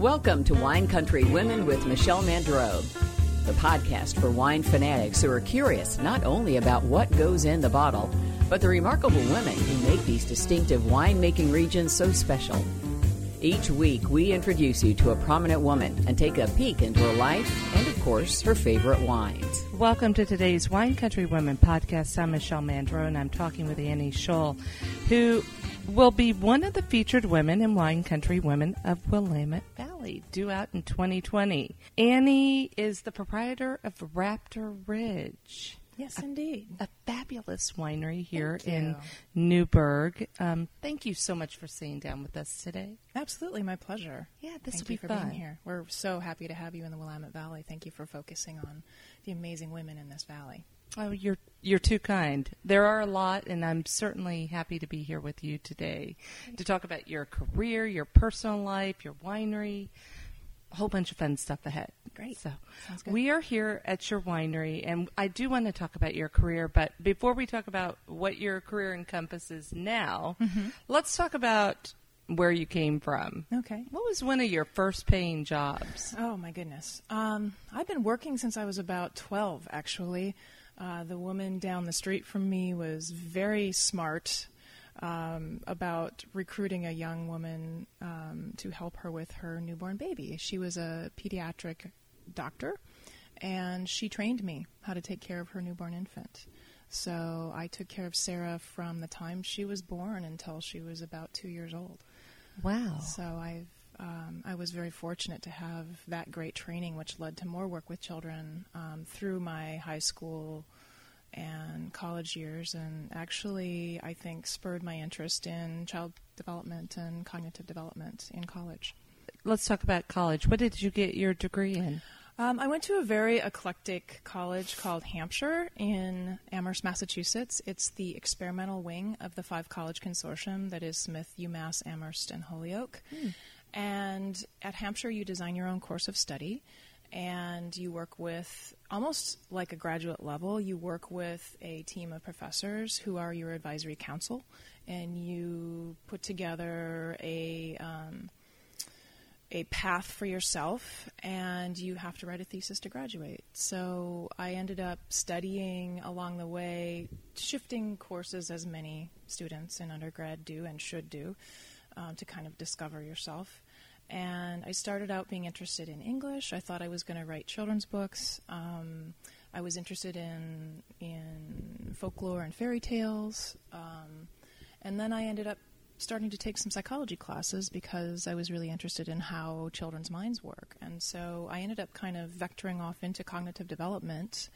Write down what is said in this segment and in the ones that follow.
Welcome to Wine Country Women with Michelle Mandreau, the podcast for wine fanatics who are curious not only about what goes in the bottle, but the remarkable women who make these distinctive winemaking regions so special. Each week, we introduce you to a prominent woman and take a peek into her life and, of course, her favorite wines. Welcome to today's Wine Country Women podcast. I'm Michelle Mandreau, and I'm talking with Annie Shull, who will be one of the featured women in Wine Country Women of Willamette Valley, due out in 2020. Annie is the proprietor of Raptor Ridge. Yes, indeed. A fabulous winery here in. Newberg. Um, thank you so much for sitting down with us today. Absolutely, my pleasure. Yeah, this Thank will be for fun. being here. We're so happy to have you in the Willamette Valley. Thank you for focusing on the amazing women in this valley. Oh, you're you're too kind. There are a lot, and I'm certainly happy to be here with you today to talk about your career, your personal life, your winery, a whole bunch of fun stuff ahead. Great. So good. we are here at your winery, and I do want to talk about your career. But before we talk about what your career encompasses now, Mm-hmm. let's talk about where you came from. Okay. What was one of your first paying jobs? Oh my goodness. Um, I've been working since I was about 12, actually. Uh, the woman down the street from me was very smart um, about recruiting a young woman um, to help her with her newborn baby. She was a pediatric doctor, and she trained me how to take care of her newborn infant. So I took care of Sarah from the time she was born until she was about two years old. Wow. So I've um, I was very fortunate to have that great training, which led to more work with children um, through my high school and college years, and actually I think spurred my interest in child development and cognitive development in college. Let's talk about college. What did you get your degree in? Um, I went to a very eclectic college called Hampshire in Amherst, Massachusetts. It's the experimental wing of the five college consortium that is Smith, UMass, Amherst, and Holyoke. And at Hampshire, you design your own course of study and you work with almost like a graduate level. You work with a team of professors who are your advisory council, and you put together a um, a path for yourself and you have to write a thesis to graduate. So I ended up studying along the way, shifting courses as many students in undergrad do and should do um, to kind of discover yourself. And I started out being interested in English. I thought I was going to write children's books. Um, I was interested in in folklore and fairy tales. Um, and then I ended up starting to take some psychology classes because I was really interested in how children's minds work. And so I ended up kind of vectoring off into cognitive development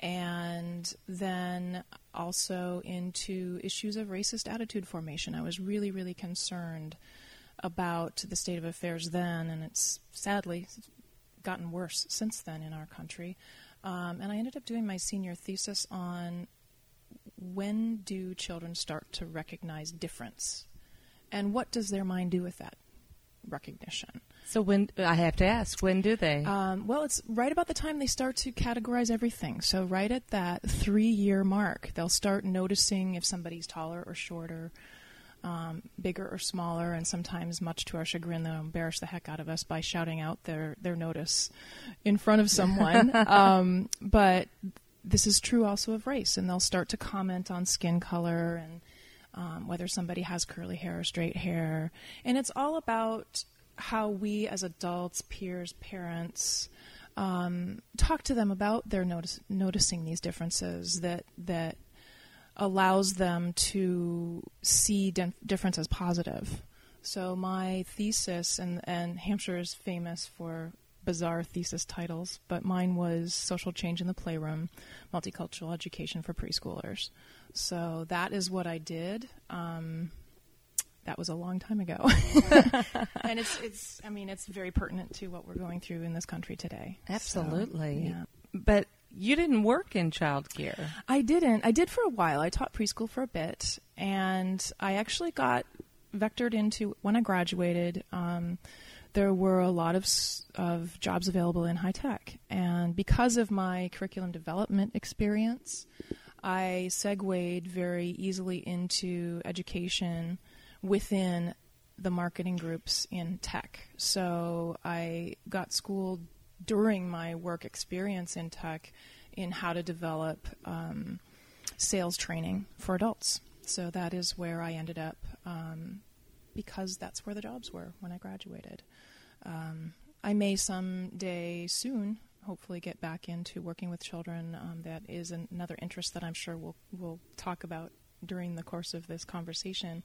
and then also into issues of racist attitude formation. I was really, really concerned about the state of affairs then, and it's sadly gotten worse since then in our country. Um, and I ended up doing my senior thesis on when do children start to recognize difference and what does their mind do with that recognition So when I have to ask, when do they? um, well it's right about the time they start to categorize everything so right at that three year mark they'll start noticing if somebody's taller or shorter um, bigger or smaller and sometimes much to our chagrin they'll embarrass the heck out of us by shouting out their, their notice in front of someone um, but this is true also of race and they'll start to comment on skin color and um, whether somebody has curly hair or straight hair. And it's all about how we as adults, peers, parents, um, talk to them about their notice, noticing these differences that that allows them to see dif- difference as positive. So my thesis, and, and Hampshire is famous for bizarre thesis titles, but mine was Social Change in the Playroom, Multicultural Education for Preschoolers. So that is what I did. Um, that was a long time ago, and it's it's. I mean, it's very pertinent to what we're going through in this country today. So, Absolutely. yeah. But you didn't work in childcare. I didn't. I did for a while. I taught preschool for a bit, and I actually got vectored into when I graduated. Um, there were a lot of of jobs available in high tech, and because of my curriculum development experience, I segued very easily into education within the marketing groups in tech. So I got schooled during my work experience in tech in how to develop um, sales training for adults. So that is where I ended up um, because that's where the jobs were when I graduated. Um, I may someday soon, hopefully, get back into working with children. Um, that is an- another interest that I'm sure we'll we'll talk about during the course of this conversation.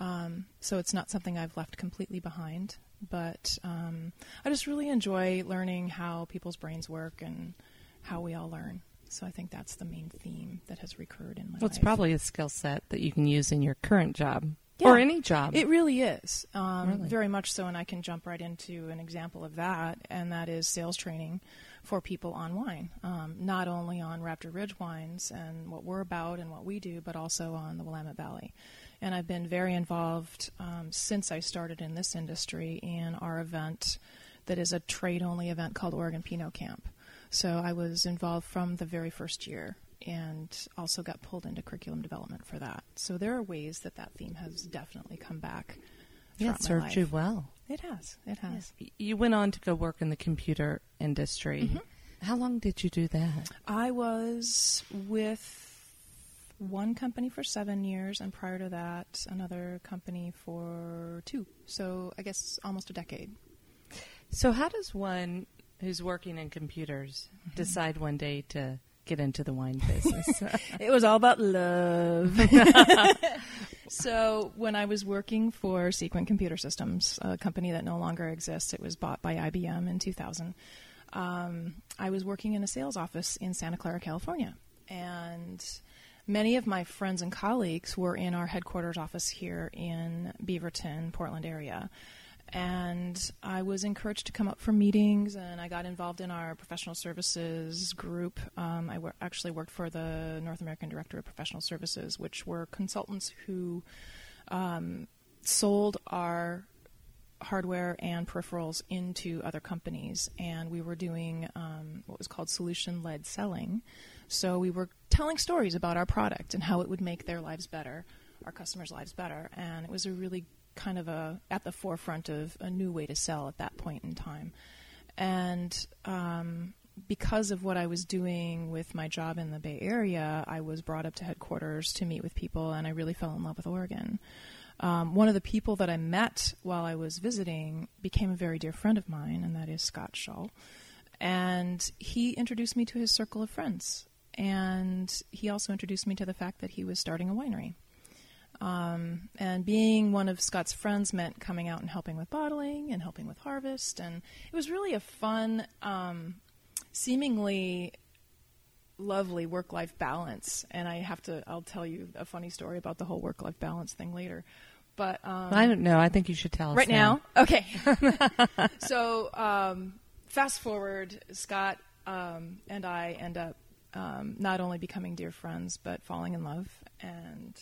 Um, so it's not something I've left completely behind, but um, I just really enjoy learning how people's brains work and how we all learn. So I think that's the main theme that has recurred in my Well, life. it's probably a skill set that you can use in your current job or any job. It really is. Um, Really? Very much so, and I can jump right into an example of that, and that is sales training for people on wine. Um, not only on Raptor Ridge wines and what we're about and what we do, but also on the Willamette Valley. And I've been very involved um, since I started in this industry in our event that is a trade only event called Oregon Pinot Camp. So I was involved from the very first year and also got pulled into curriculum development for that. So there are ways that that theme has definitely come back. yeah, it served you well. It has. It has. You went on to go work in the computer industry. Mm-hmm. How long did you do that? I was with one company for seven years, and prior to that, another company for two. So I guess almost a decade. So, how does one who's working in computers Mm-hmm. decide one day to get into the wine business? It was all about love. so when I was working for Sequent Computer Systems, a company that no longer exists, it was bought by IBM in 2000. Um, I was working in a sales office in Santa Clara, California, and many of my friends and colleagues were in our headquarters office here in Beaverton, Portland area. And I was encouraged to come up for meetings, and I got involved in our professional services group. Um, I wor- actually worked for the North American Director of Professional Services, which were consultants who um, sold our hardware and peripherals into other companies, and we were doing um, what was called solution led selling. So we were telling stories about our product and how it would make their lives better, our customers' lives better, and it was a really kind of a at the forefront of a new way to sell at that point in time. And um, because of what I was doing with my job in the Bay Area, I was brought up to headquarters to meet with people, and I really fell in love with Oregon. Um, one of the people that I met while I was visiting became a very dear friend of mine, and that is Scott Shull. And he introduced me to his circle of friends. And he also introduced me to the fact that he was starting a winery. Um, and being one of Scott's friends meant coming out and helping with bottling and helping with harvest. And it was really a fun, um, seemingly lovely work life balance. And I have to, I'll tell you a funny story about the whole work life balance thing later. But um, I don't know. I think you should tell us right now. Okay. so um, fast forward, Scott um, and I end up um, not only becoming dear friends, but falling in love, and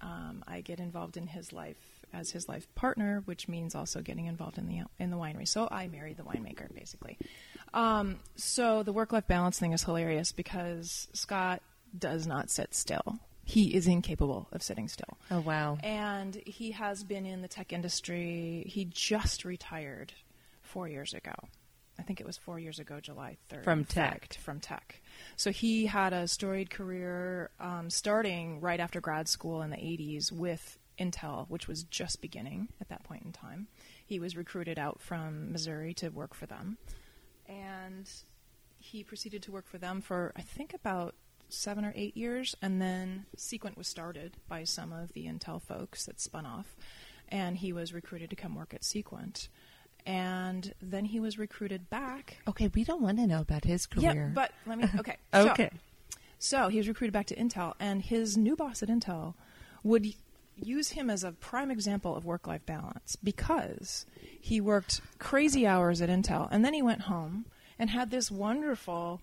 um, I get involved in his life as his life partner, which means also getting involved in the in the winery. So I married the winemaker, basically. Um, so the work life balance thing is hilarious because Scott does not sit still. He is incapable of sitting still. Oh wow. And he has been in the tech industry. He just retired four years ago. I think it was four years ago, July 3rd. From tech. fact, From tech. So he had a storied career um, starting right after grad school in the 80s with Intel, which was just beginning at that point in time. He was recruited out from Missouri to work for them. And he proceeded to work for them for, I think, about seven or eight years, and then Sequent was started by some of the Intel folks that spun off, and he was recruited to come work at Sequent. And then he was recruited back. Okay, we don't want to know about his career. Yeah, but let me. Okay. so- okay. so he was recruited back to Intel, and his new boss at Intel would use him as a prime example of work life balance because he worked crazy hours at Intel, and then he went home and had this wonderful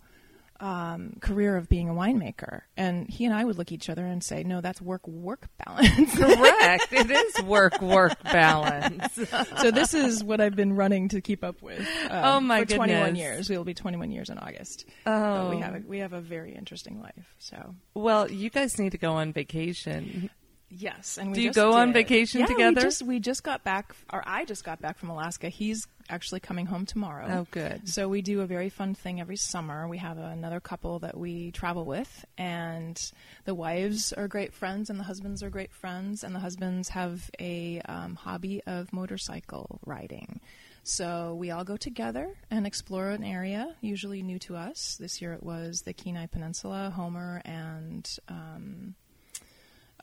um, career of being a winemaker. And he and I would look at each other and say, "No, that's work work balance." Correct. it is work work balance. so this is what I've been running to keep up with. um, Oh, my for 21 years. We'll be 21 years in August. Oh. We have a, we have a very interesting life. So Well, you guys need to go on vacation. Yes, and we Do you go on vacation yeah, together? We just we just got back, or I just got back from Alaska. He's actually coming home tomorrow. Oh, good. So we do a very fun thing every summer. We have another couple that we travel with, and the wives are great friends, and the husbands are great friends, and the husbands have a um, hobby of motorcycle riding. So we all go together and explore an area, usually new to us. This year it was the Kenai Peninsula, Homer, and um,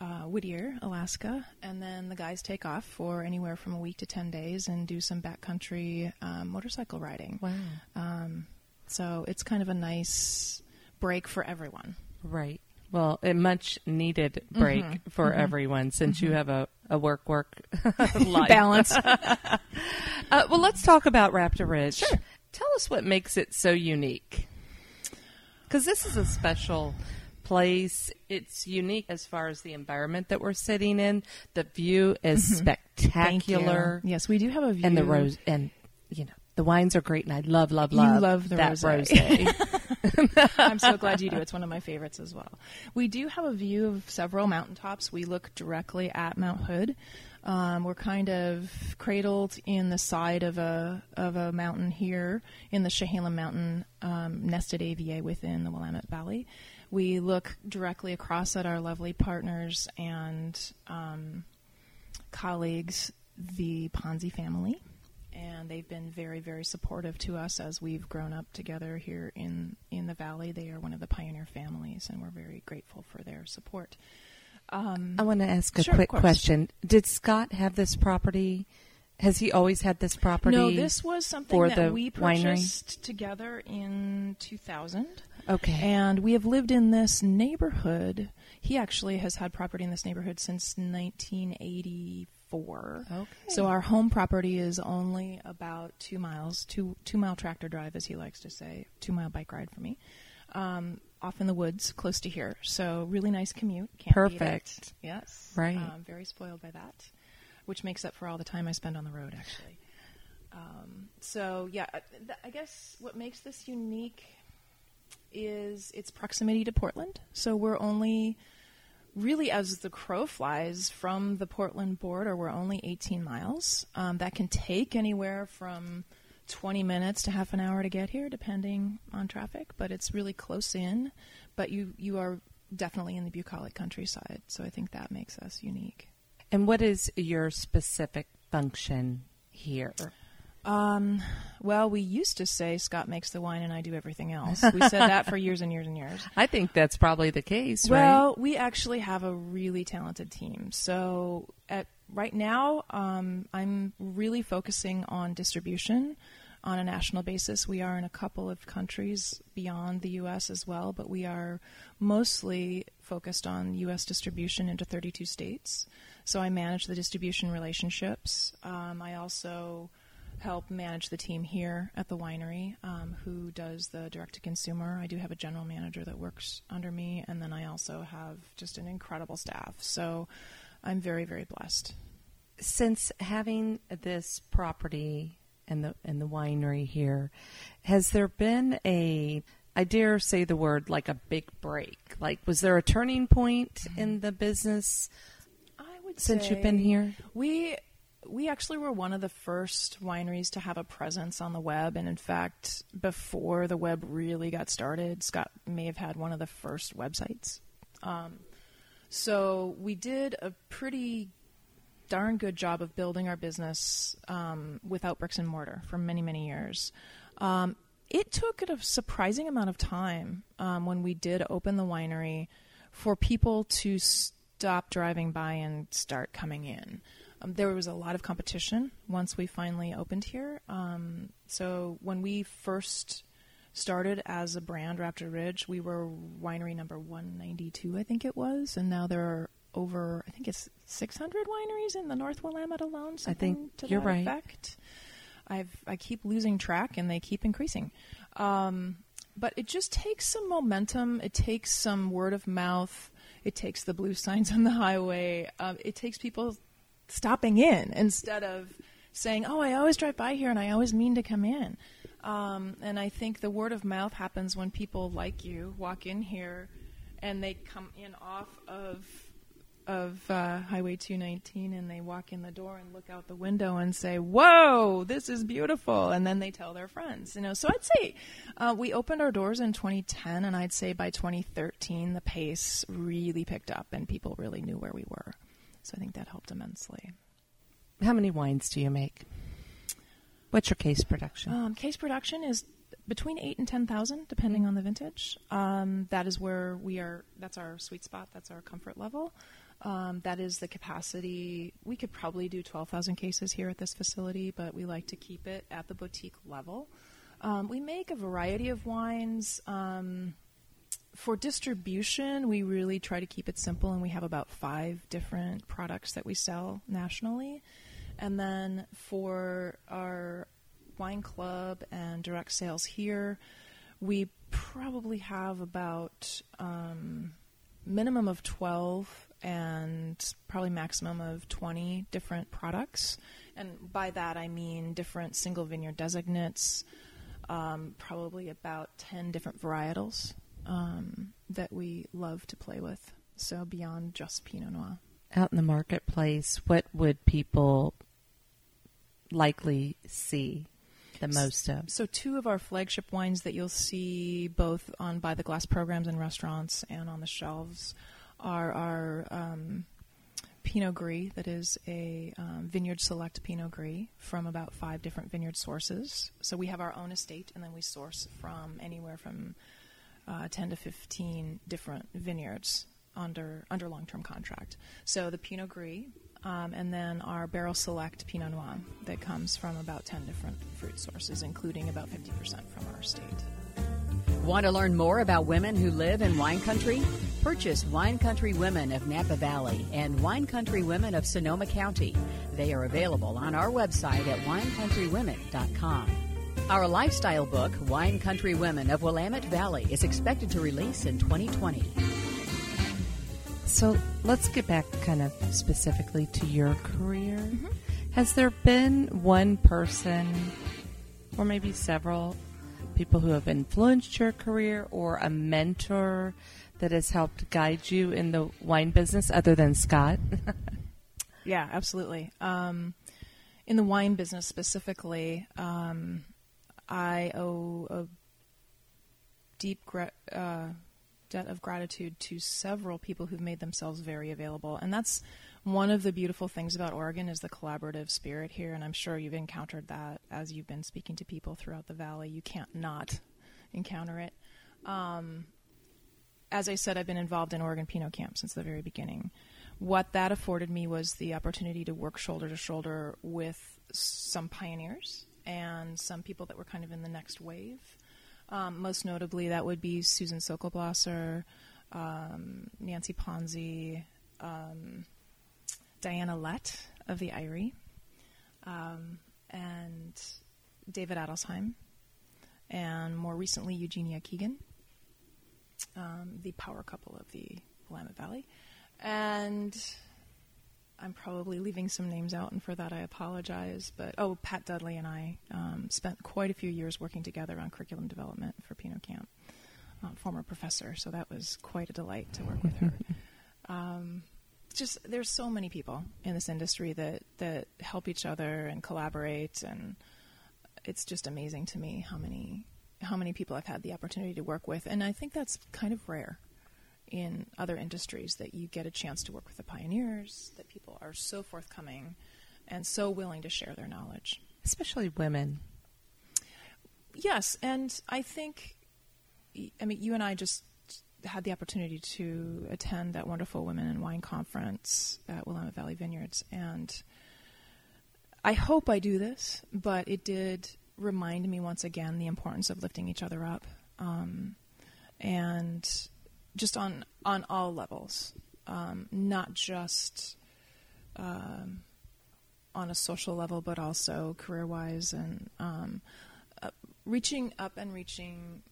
uh, Whittier, Alaska, and then the guys take off for anywhere from a week to ten days and do some backcountry um, motorcycle riding. Wow. Um, so it's kind of a nice break for everyone. Right. Well, a much needed break Mm-hmm. for everyone since you have a, a work work life. Balance. Uh, well, let's talk about Raptor Ridge. Sure. Tell us what makes it so unique. Because this is a special place. It's unique as far as the environment that we're sitting in. The view is Mm-hmm. Spectacular. Yes, we do have a view. And the rose, and, you know, the wines are great, and I love, love, You love, love the that rosé. rosé. I'm so glad you do. It's one of my favorites as well. We do have a view of several mountaintops. We look directly at Mount Hood. Um, we're kind of cradled in the side of a of a mountain here in the Chehalem Mountain um, nested AVA within the Willamette Valley. We look directly across at our lovely partners and um, colleagues, the Ponzi family, and they've been very, very supportive to us as we've grown up together here in in the valley. They are one of the pioneer families, and we're very grateful for their support. Um, I want to ask a Sure, quick question. Did Scott have this property? Has he always had this property? no, this was something for that the we winery? purchased together in 2000. Okay. And we have lived in this neighborhood. He actually has had property in this neighborhood since 1984. Okay. So our home property is only about two miles, two two mile tractor drive, as he likes to say, two mile bike ride for me. Um, off in the woods, close to here. So really nice commute. Can't. Perfect. Yes. Right. Um, very spoiled by that, which makes up for all the time I spend on the road, actually. Um, so yeah, I- guess what makes this unique is its proximity to Portland. So we're only really as the crow flies from the Portland border, we're only 18 miles. Um, that can take anywhere from 20 minutes to half an hour to get here, depending on traffic. But it's really close in. But you you are definitely in the bucolic countryside, so I think that makes us unique. And what is your specific function here? Um, well, we used to say Scott makes the wine and I do everything else. We said that for years and years and years. I think that's probably the case, right? Well, we actually have a really talented team. So at right now, um, I'm really focusing on distribution on a national basis. We are in a couple of countries beyond the U.S. as well, but we are mostly focused on U.S. distribution into 32 states. So I manage the distribution relationships. Um, I also help manage the team here at the winery um, who does the direct to consumer. I do have a general manager that works under me, and then I also have just an incredible staff. So I'm very, very blessed. Since having this property and the and the winery here, has there been a I dare say the word like a big break? Like was there a turning point in the business I would since you've been here? We we actually were one of the first wineries to have a presence on the web, and in fact, before the web really got started, Scott may have had one of the first websites. Um, so we did a pretty darn good job of building our business um, without bricks and mortar for many many years. Um, it took a surprising amount of time um, when we did open the winery for people to stop driving by and start coming in. Um, there was a lot of competition once we finally opened here. Um, so when we first started as a brand, Raptor Ridge, we were winery number 192, I think it was, and now there are over, I think it's 600 wineries in the North Willamette alone. I think something to you're that right. effect. I've I keep losing track and they keep increasing. Um, but it just takes some momentum. It takes some word of mouth. It takes the blue signs on the highway. Um, it takes people stopping in instead of saying, "Oh, I always drive by here and I always mean to come in." Um, and I think the word of mouth happens when people like you walk in here and they come in off of of uh, Highway 219 and they walk in the door and look out the window and say, "Whoa, this is beautiful," and then they tell their friends. You know, so I'd say uh, we opened our doors in 2010, and I'd say by 2013 the pace really picked up and people really knew where we were. So I think that helped immensely. How many wines do you make? What's your case production? Um, case production is between eight and ten thousand, depending on the vintage. Um, that is where we are. That's our sweet spot. That's our comfort level. Um, that is the capacity. We could probably do 12,000 cases here at this facility, but we like to keep it at the boutique level. Um, we make a variety of wines. Um, for distribution, we really try to keep it simple, and we have about five different products that we sell nationally. And then for our wine club and direct sales here, we probably have about um, minimum of 12 and probably maximum of 20 different products. And by that I mean different single vineyard designates, um, probably about 10 different varietals um, that we love to play with. So beyond just Pinot Noir. Out in the marketplace, what would people likely see the most of? So, two of our flagship wines that you'll see both on by the glass programs in restaurants and on the shelves are our um, Pinot Gris, that is a um, vineyard select Pinot Gris from about five different vineyard sources. So, we have our own estate, and then we source from anywhere from uh, 10 to 15 different vineyards under under long term contract. So, the Pinot Gris um, and then our barrel select Pinot Noir that comes from about 10 different fruit sources, including about 50% from our state. Want to learn more about women who live in wine country? Purchase Wine Country Women of Napa Valley and Wine Country Women of Sonoma County. They are available on our website at winecountrywomen.com. Our lifestyle book, Wine Country Women of Willamette Valley, is expected to release in 2020. So let's get back kind of specifically to your career. Mm-hmm. Has there been one person, or maybe several people who have influenced your career, or a mentor that has helped guide you in the wine business other than Scott? yeah, absolutely. Um, in the wine business specifically, um, I owe a deep uh, debt of gratitude to several people who've made themselves very available. And that's one of the beautiful things about Oregon is the collaborative spirit here. And I'm sure you've encountered that as you've been speaking to people throughout the valley. You can't not encounter it. Um, as I said, I've been involved in Oregon Pinot Camp since the very beginning. What that afforded me was the opportunity to work shoulder to shoulder with some pioneers and some people that were kind of in the next wave. Um, most notably, that would be Susan Sokol Blosser, um, Nancy Ponzi, um, Diana Lett of the Eyrie, um, and David Adelsheim, and more recently Eugenia Keegan, um, the power couple of the Willamette Valley, and I'm probably leaving some names out, and for that I apologize. But oh, Pat Dudley and I um, spent quite a few years working together on curriculum development for Pinot Camp. Uh, former professor, so that was quite a delight to work with her. Um, just there's so many people in this industry that that help each other and collaborate, and it's just amazing to me how many how many people I've had the opportunity to work with, and I think that's kind of rare in other industries that you get a chance to work with the pioneers, that people are so forthcoming and so willing to share their knowledge. Especially women. Yes, and I think, I mean, you and I just had the opportunity to attend that wonderful Women in Wine conference at Willamette Valley Vineyards, and I hope I do this, but it did remind me once again the importance of lifting each other up. Um, and just on on all levels, um, not just um, on a social level, but also career wise and um, uh, reaching up and reaching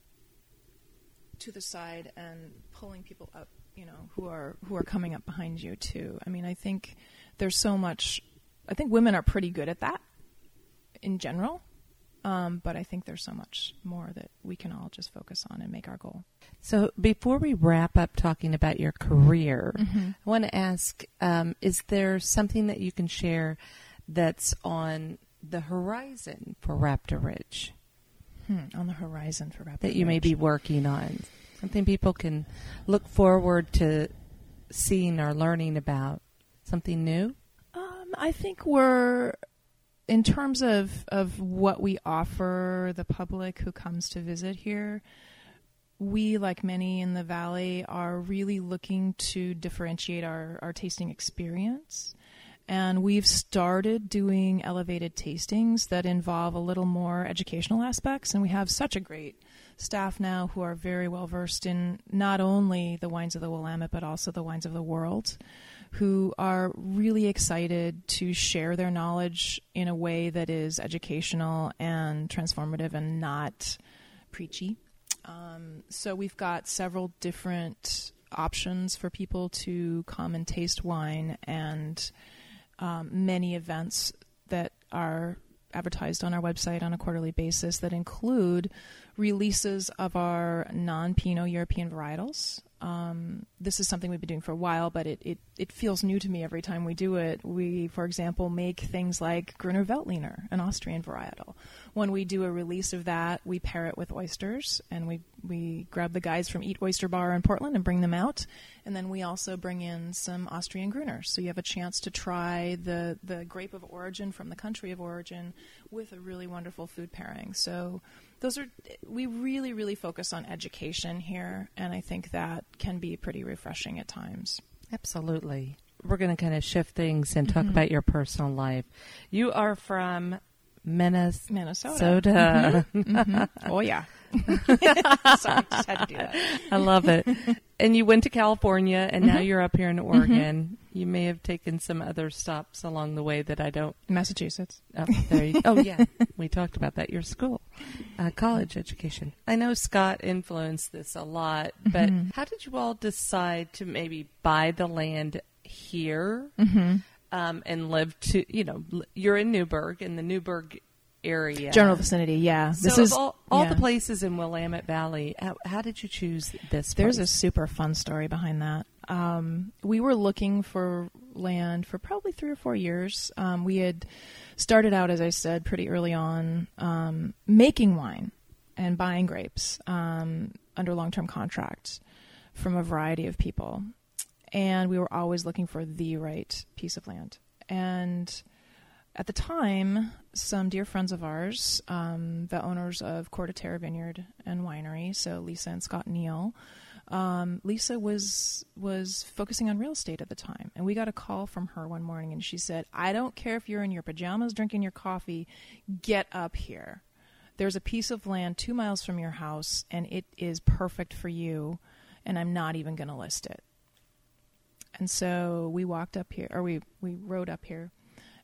to the side and pulling people up. You know who are who are coming up behind you too. I mean, I think there's so much. I think women are pretty good at that in general. Um, but I think there's so much more that we can all just focus on and make our goal. So before we wrap up talking about your career, Mm-hmm. I want to ask: um, Is there something that you can share that's on the horizon for Raptor Ridge Hmm, on the horizon for Rapid that you may be working on? Something people can look forward to seeing or learning about. Something new. Um, I think we're in terms of of what we offer the public who comes to visit here. We, like many in the valley, are really looking to differentiate our, our tasting experience. And we've started doing elevated tastings that involve a little more educational aspects. And we have such a great staff now who are very well versed in not only the wines of the Willamette, but also the wines of the world who are really excited to share their knowledge in a way that is educational and transformative and not preachy. Um, so we've got several different options for people to come and taste wine and um, many events that are advertised on our website on a quarterly basis that include releases of our non Pinot European varietals. Um, this is something we've been doing for a while, but it, it, it feels new to me every time we do it. We, for example, make things like Gruner Veltliner, an Austrian varietal. When we do a release of that, we pair it with oysters, and we, we grab the guys from Eat Oyster Bar in Portland and bring them out. And then we also bring in some Austrian Gruners. So you have a chance to try the, the grape of origin from the country of origin with a really wonderful food pairing. So those are we really really focus on education here and i think that can be pretty refreshing at times Absolutely. We're going to kind of shift things and talk Mhm. about your personal life. You are from Minnesota. minnesota Mhm. oh yeah sorry just had to do that I love it. and you went to California, and now Mhm. you're up here in Oregon. You may have taken some other stops along the way that I don't. massachusetts Oh, there you, oh yeah, we talked about that. Your school, uh, college education. I know Scott influenced this a lot, but Mhm. how did you all decide to maybe buy the land here mm-hmm. um, and live to? You know, you're in Newberg in the Newberg area. general vicinity yeah So this of is all, all yeah. the places in Willamette Valley. How, how did you choose this? There's a super fun story behind that. Um, we were looking for land for probably three or four years. Um, we had started out, as I said, pretty early on, um, making wine and buying grapes um, under long term contracts from a variety of people. And we were always looking for the right piece of land. And at the time, some dear friends of ours, um, the owners of Coeur de Terre Vineyard and Winery, so Lisa and Scott Neal, um, Lisa was was focusing on real estate at the time, and we got a call from her one morning, and she said, "I don't care if you're in your pajamas drinking your coffee, get up here. There's a piece of land two miles from your house, and it is perfect for you, and I'm not even going to list it." And so we walked up here, or we we rode up here,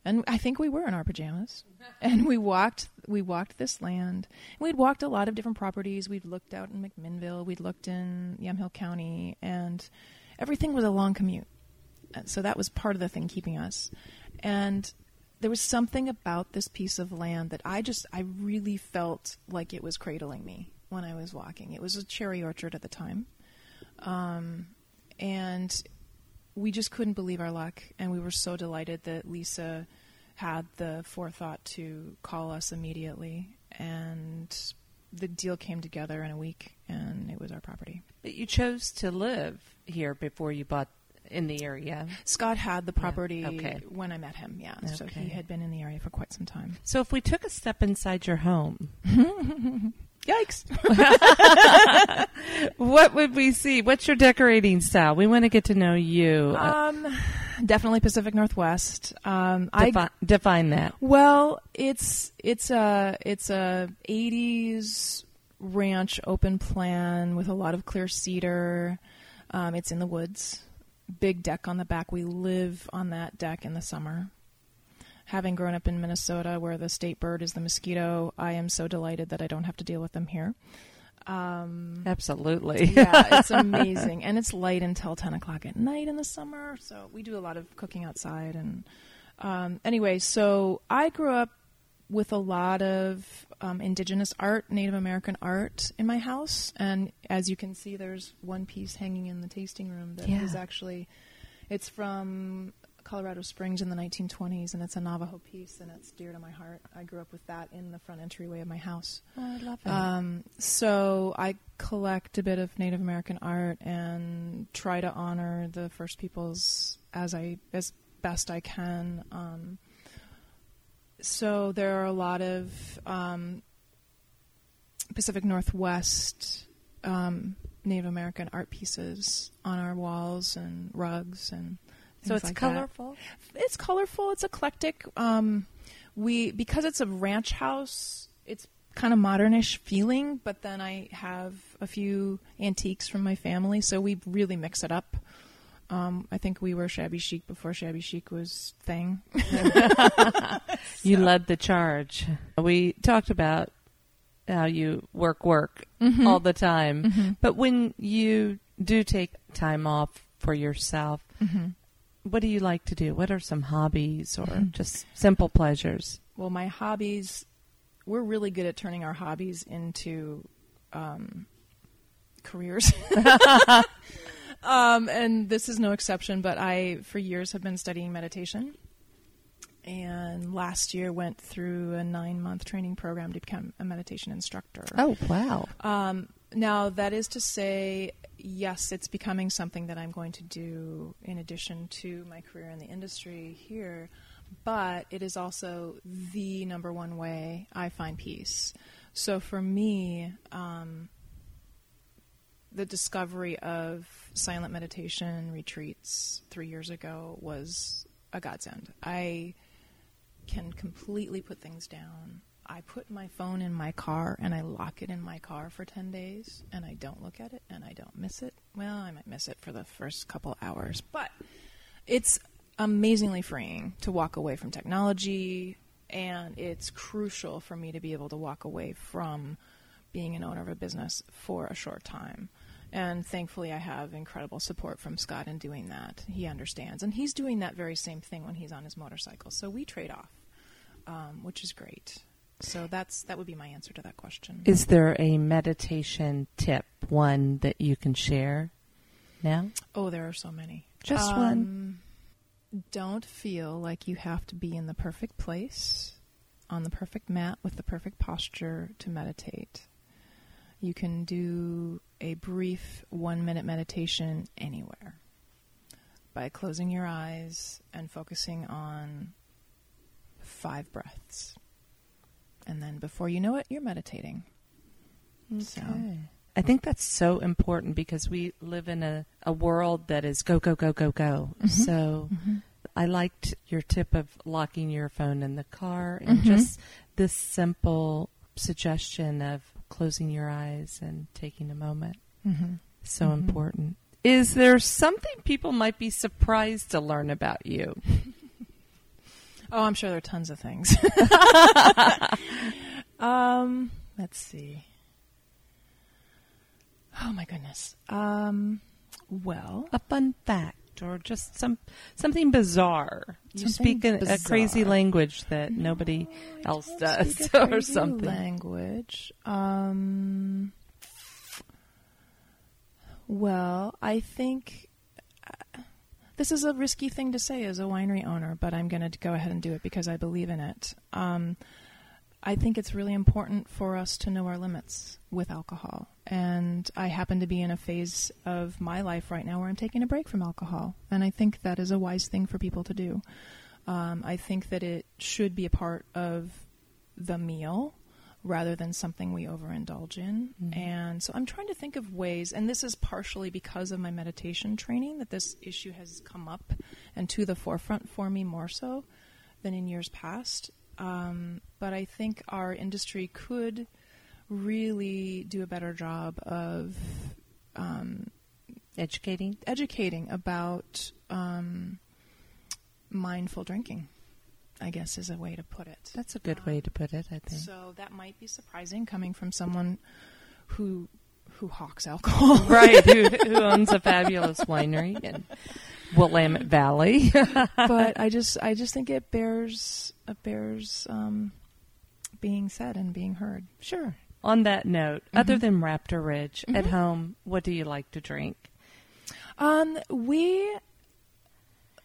and I think we were in our pajamas, and we walked we walked this land. We'd walked a lot of different properties. We'd looked out in McMinnville. We'd looked in Yamhill County, and everything was a long commute. And so that was part of the thing keeping us. And there was something about this piece of land that I just I really felt like it was cradling me when I was walking. It was a cherry orchard at the time, um, and we just couldn't believe our luck, and we were so delighted that Lisa had the forethought to call us immediately, and the deal came together in a week, and it was our property. But you chose to live here before you bought in the area. Scott had the Yeah, property okay. when I met him, yeah. So he had been in the area for quite some time. So if we took a step inside your home, Yikes! what would we see? What's your decorating style? We want to get to know you. Uh, um, definitely Pacific Northwest. Um, I define that. Well, it's it's a it's a 80s ranch open plan with a lot of clear cedar. Um, it's in the woods. Big deck on the back. We live on that deck in the summer. Having grown up in Minnesota, where the state bird is the mosquito, I am so delighted that I don't have to deal with them here. Um, Absolutely. yeah, it's amazing, and it's light until ten o'clock at night in the summer. So we do a lot of cooking outside, and um, anyway, so I grew up with a lot of um, indigenous art, Native American art in my house. And as you can see, there's one piece hanging in the tasting room that is Yeah. actually, it's from Colorado Springs in the 1920s, and it's a Navajo piece, and it's dear to my heart. I grew up with that in the front entryway of my house. Oh, I love it. Um, so I collect a bit of Native American art and try to honor the First Peoples as I as best I can. Um, so there are a lot of um, Pacific Northwest um, Native American art pieces on our walls and rugs and so it's like that colorful. it's colorful. It's eclectic. Um, we because it's a ranch house. It's kind of modernish feeling, but then I have a few antiques from my family, so we really mix it up. Um, I think we were shabby chic before shabby chic was thing. You led the charge. We talked about how you work work Mm-hmm. all the time, but when you do take time off for yourself, Mm-hmm. What do you like to do? What are some hobbies or Mhm. just simple pleasures? Well, my hobbies, we're really good at turning our hobbies into um, careers. um, and this is no exception, but I, for years, have been studying meditation. And last year went through a nine month training program to become a meditation instructor. Oh wow! Um, now, that is to say, yes, it's becoming something that I'm going to do in addition to my career in the industry here, but it is also the number one way I find peace. So for me, um, the discovery of silent meditation retreats three years ago was a godsend. I can completely put things down. I put my phone in my car and I lock it in my car for 10 days and I don't look at it and I don't miss it. Well, I might miss it for the first couple hours, but it's amazingly freeing to walk away from technology and it's crucial for me to be able to walk away from being an owner of a business for a short time. And thankfully, I have incredible support from Scott in doing that. He understands. And he's doing that very same thing when he's on his motorcycle. So we trade off, um, which is great. So that's that would be my answer to that question. Is there a meditation tip, one that you can share now? oh, there are so many. Just one. Um, Don't feel like you have to be in the perfect place, on the perfect mat, with the perfect posture to meditate. You can do a brief one minute meditation anywhere by closing your eyes and focusing on five breaths. And then before you know it, you're meditating. So- I think that's so important because we live in a, a world that is go, go, go, go, go. Mhm. So Mhm. I liked your tip of locking your phone in the car and Mhm. just this simple suggestion of closing your eyes and taking a moment. Mhm. So Mhm. important. Is there something people might be surprised to learn about you? Oh, I'm sure there are tons of things. um, let's see. Oh my goodness. Um, well, A fun fact or just some something bizarre. You Something speak a, a crazy bizarre. language that nobody I else don't does speak a or crazy something. Language. Um. Well, I think uh, this is a risky thing to say as a winery owner, but I'm going to go ahead and do it because I believe in it. Um, I think it's really important for us to know our limits with alcohol. And I happen to be in a phase of my life right now where I'm taking a break from alcohol. And I think that is a wise thing for people to do. Um, I think that it should be a part of the meal rather than something we overindulge in. Mhm. And so I'm trying to think of ways, and this is partially because of my meditation training, that this issue has come up and to the forefront for me more so than in years past. Um, but I think our industry could really do a better job of um, Educating. educating about um, mindful drinking. I guess is a way to put it. That's a good way to put it, I think. So that might be surprising coming from someone who who hawks alcohol. right, who, who owns a fabulous winery in Willamette Valley. but I just I just think it bears it bears um, being said and being heard. Sure. On that note, Mm-hmm. other than Raptor Ridge, at home, what do you like to drink? Um, we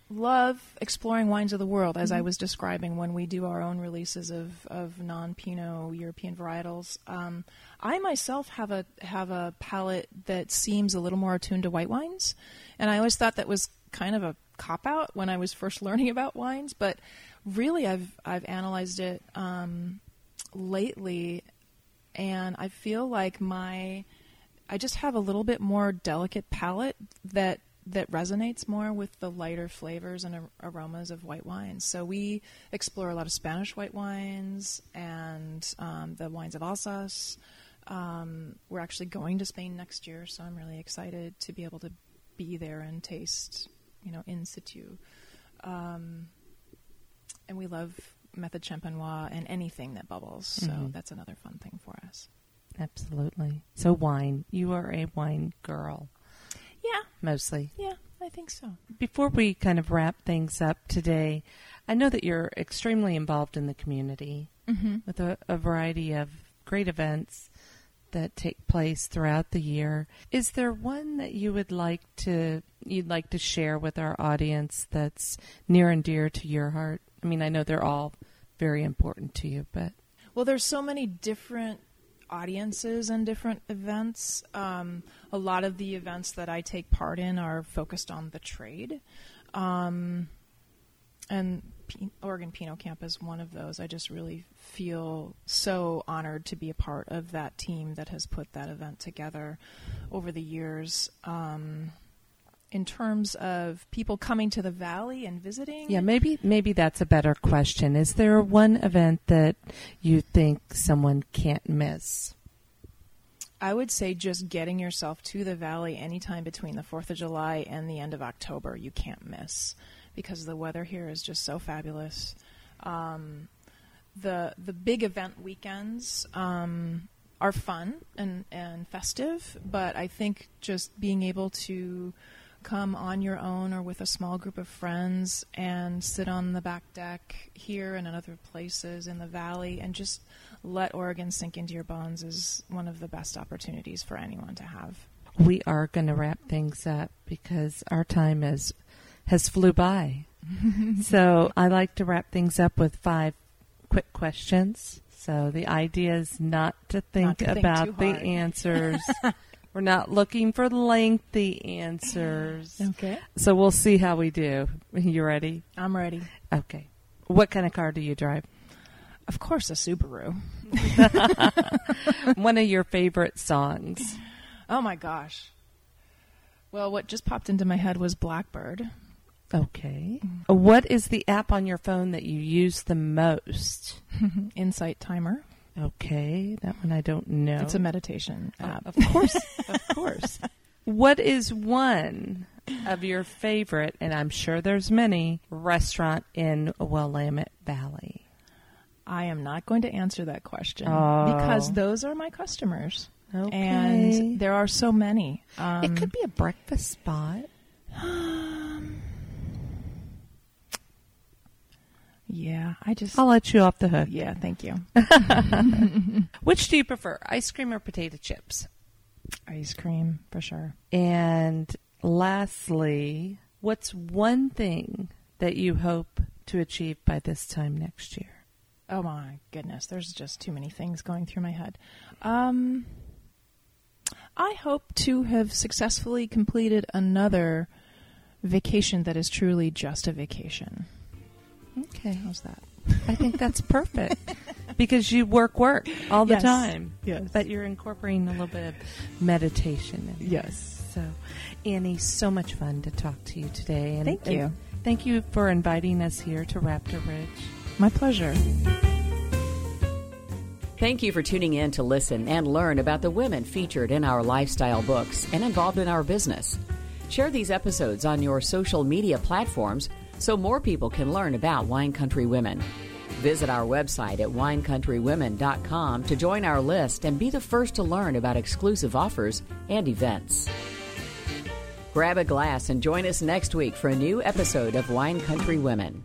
love exploring wines of the world, as I was describing when we do our own releases of, of non Pinot European varietals. Um, I myself have a have a palate that seems a little more attuned to white wines, and I always thought that was kind of a cop out when I was first learning about wines. But really, I've I've analyzed it um, lately, and I feel like my I just have a little bit more delicate palate that that resonates more with the lighter flavors and ar- aromas of white wines. So we explore a lot of Spanish white wines and um, the wines of Alsace. Um, we're actually going to Spain next year, so I'm really excited to be able to be there and taste, you know, in situ. Um, and we love method champenois and anything that bubbles. So Mhm. that's another fun thing for us. Absolutely. So, wine. You are a wine girl, Yeah, mostly. yeah, I think so. Before we kind of wrap things up today, I know that you're extremely involved in the community Mm-hmm. with a, a variety of great events that take place throughout the year. Is there one that you would like to you'd like to share with our audience that's near and dear to your heart? I mean, I know they're all very important to you, but Well, there's so many different audiences and different events. Um, a lot of the events that I take part in are focused on the trade. Um, and P- Oregon Pinot Camp is one of those. I just really feel so honored to be a part of that team that has put that event together over the years. Um, in terms of people coming to the valley and visiting, yeah, maybe maybe that's a better question. Is there one event that you think someone can't miss? I would say just getting yourself to the valley anytime between the 4th of July and the end of October, you can't miss because the weather here is just so fabulous. Um, the the big event weekends um, are fun and, and festive, but I think just being able to come on your own or with a small group of friends and sit on the back deck here and in other places in the valley and just let Oregon sink into your bones is one of the best opportunities for anyone to have. We are going to wrap things up because our time is has flew by. so I like to wrap things up with five quick questions. So the idea is not to think Not to about too the answers. We're not looking for lengthy answers. Okay. So we'll see how we do. You ready? I'm ready. Okay. What kind of car do you drive? Of course, a Subaru. One of your favorite songs. Oh my gosh. Well, what just popped into my head was Blackbird. Okay. What is the app on your phone that you use the most? Insight Timer. Okay, that one I don't know. It's a meditation Oh, app. of course, of course. What is one of your favorite, and I'm sure there's many, restaurant in Willamette Valley? I am not going to answer that question Oh. because those are my customers. Okay. And there are so many. Um, it could be a breakfast spot. Yeah, I just. I'll let you off the hook. yeah, thank you. Which do you prefer, ice cream or potato chips? Ice cream, for sure. And lastly, what's one thing that you hope to achieve by this time next year? Oh my goodness, there's just too many things going through my head. Um, I hope to have successfully completed another vacation that is truly just a vacation. Okay. How's that? I think that's perfect because you work work all the Yes. time. Yes. But you're incorporating a little bit of meditation. In. Yes. So, Annie, so much fun to talk to you today. And Thank and you. thank you for inviting us here to Raptor Ridge. My pleasure. Thank you for tuning in to listen and learn about the women featured in our lifestyle books and involved in our business. Share these episodes on your social media platforms so more people can learn about wine country women. Visit our website at winecountrywomen.com to join our list and be the first to learn about exclusive offers and events. Grab a glass and join us next week for a new episode of Wine Country Women.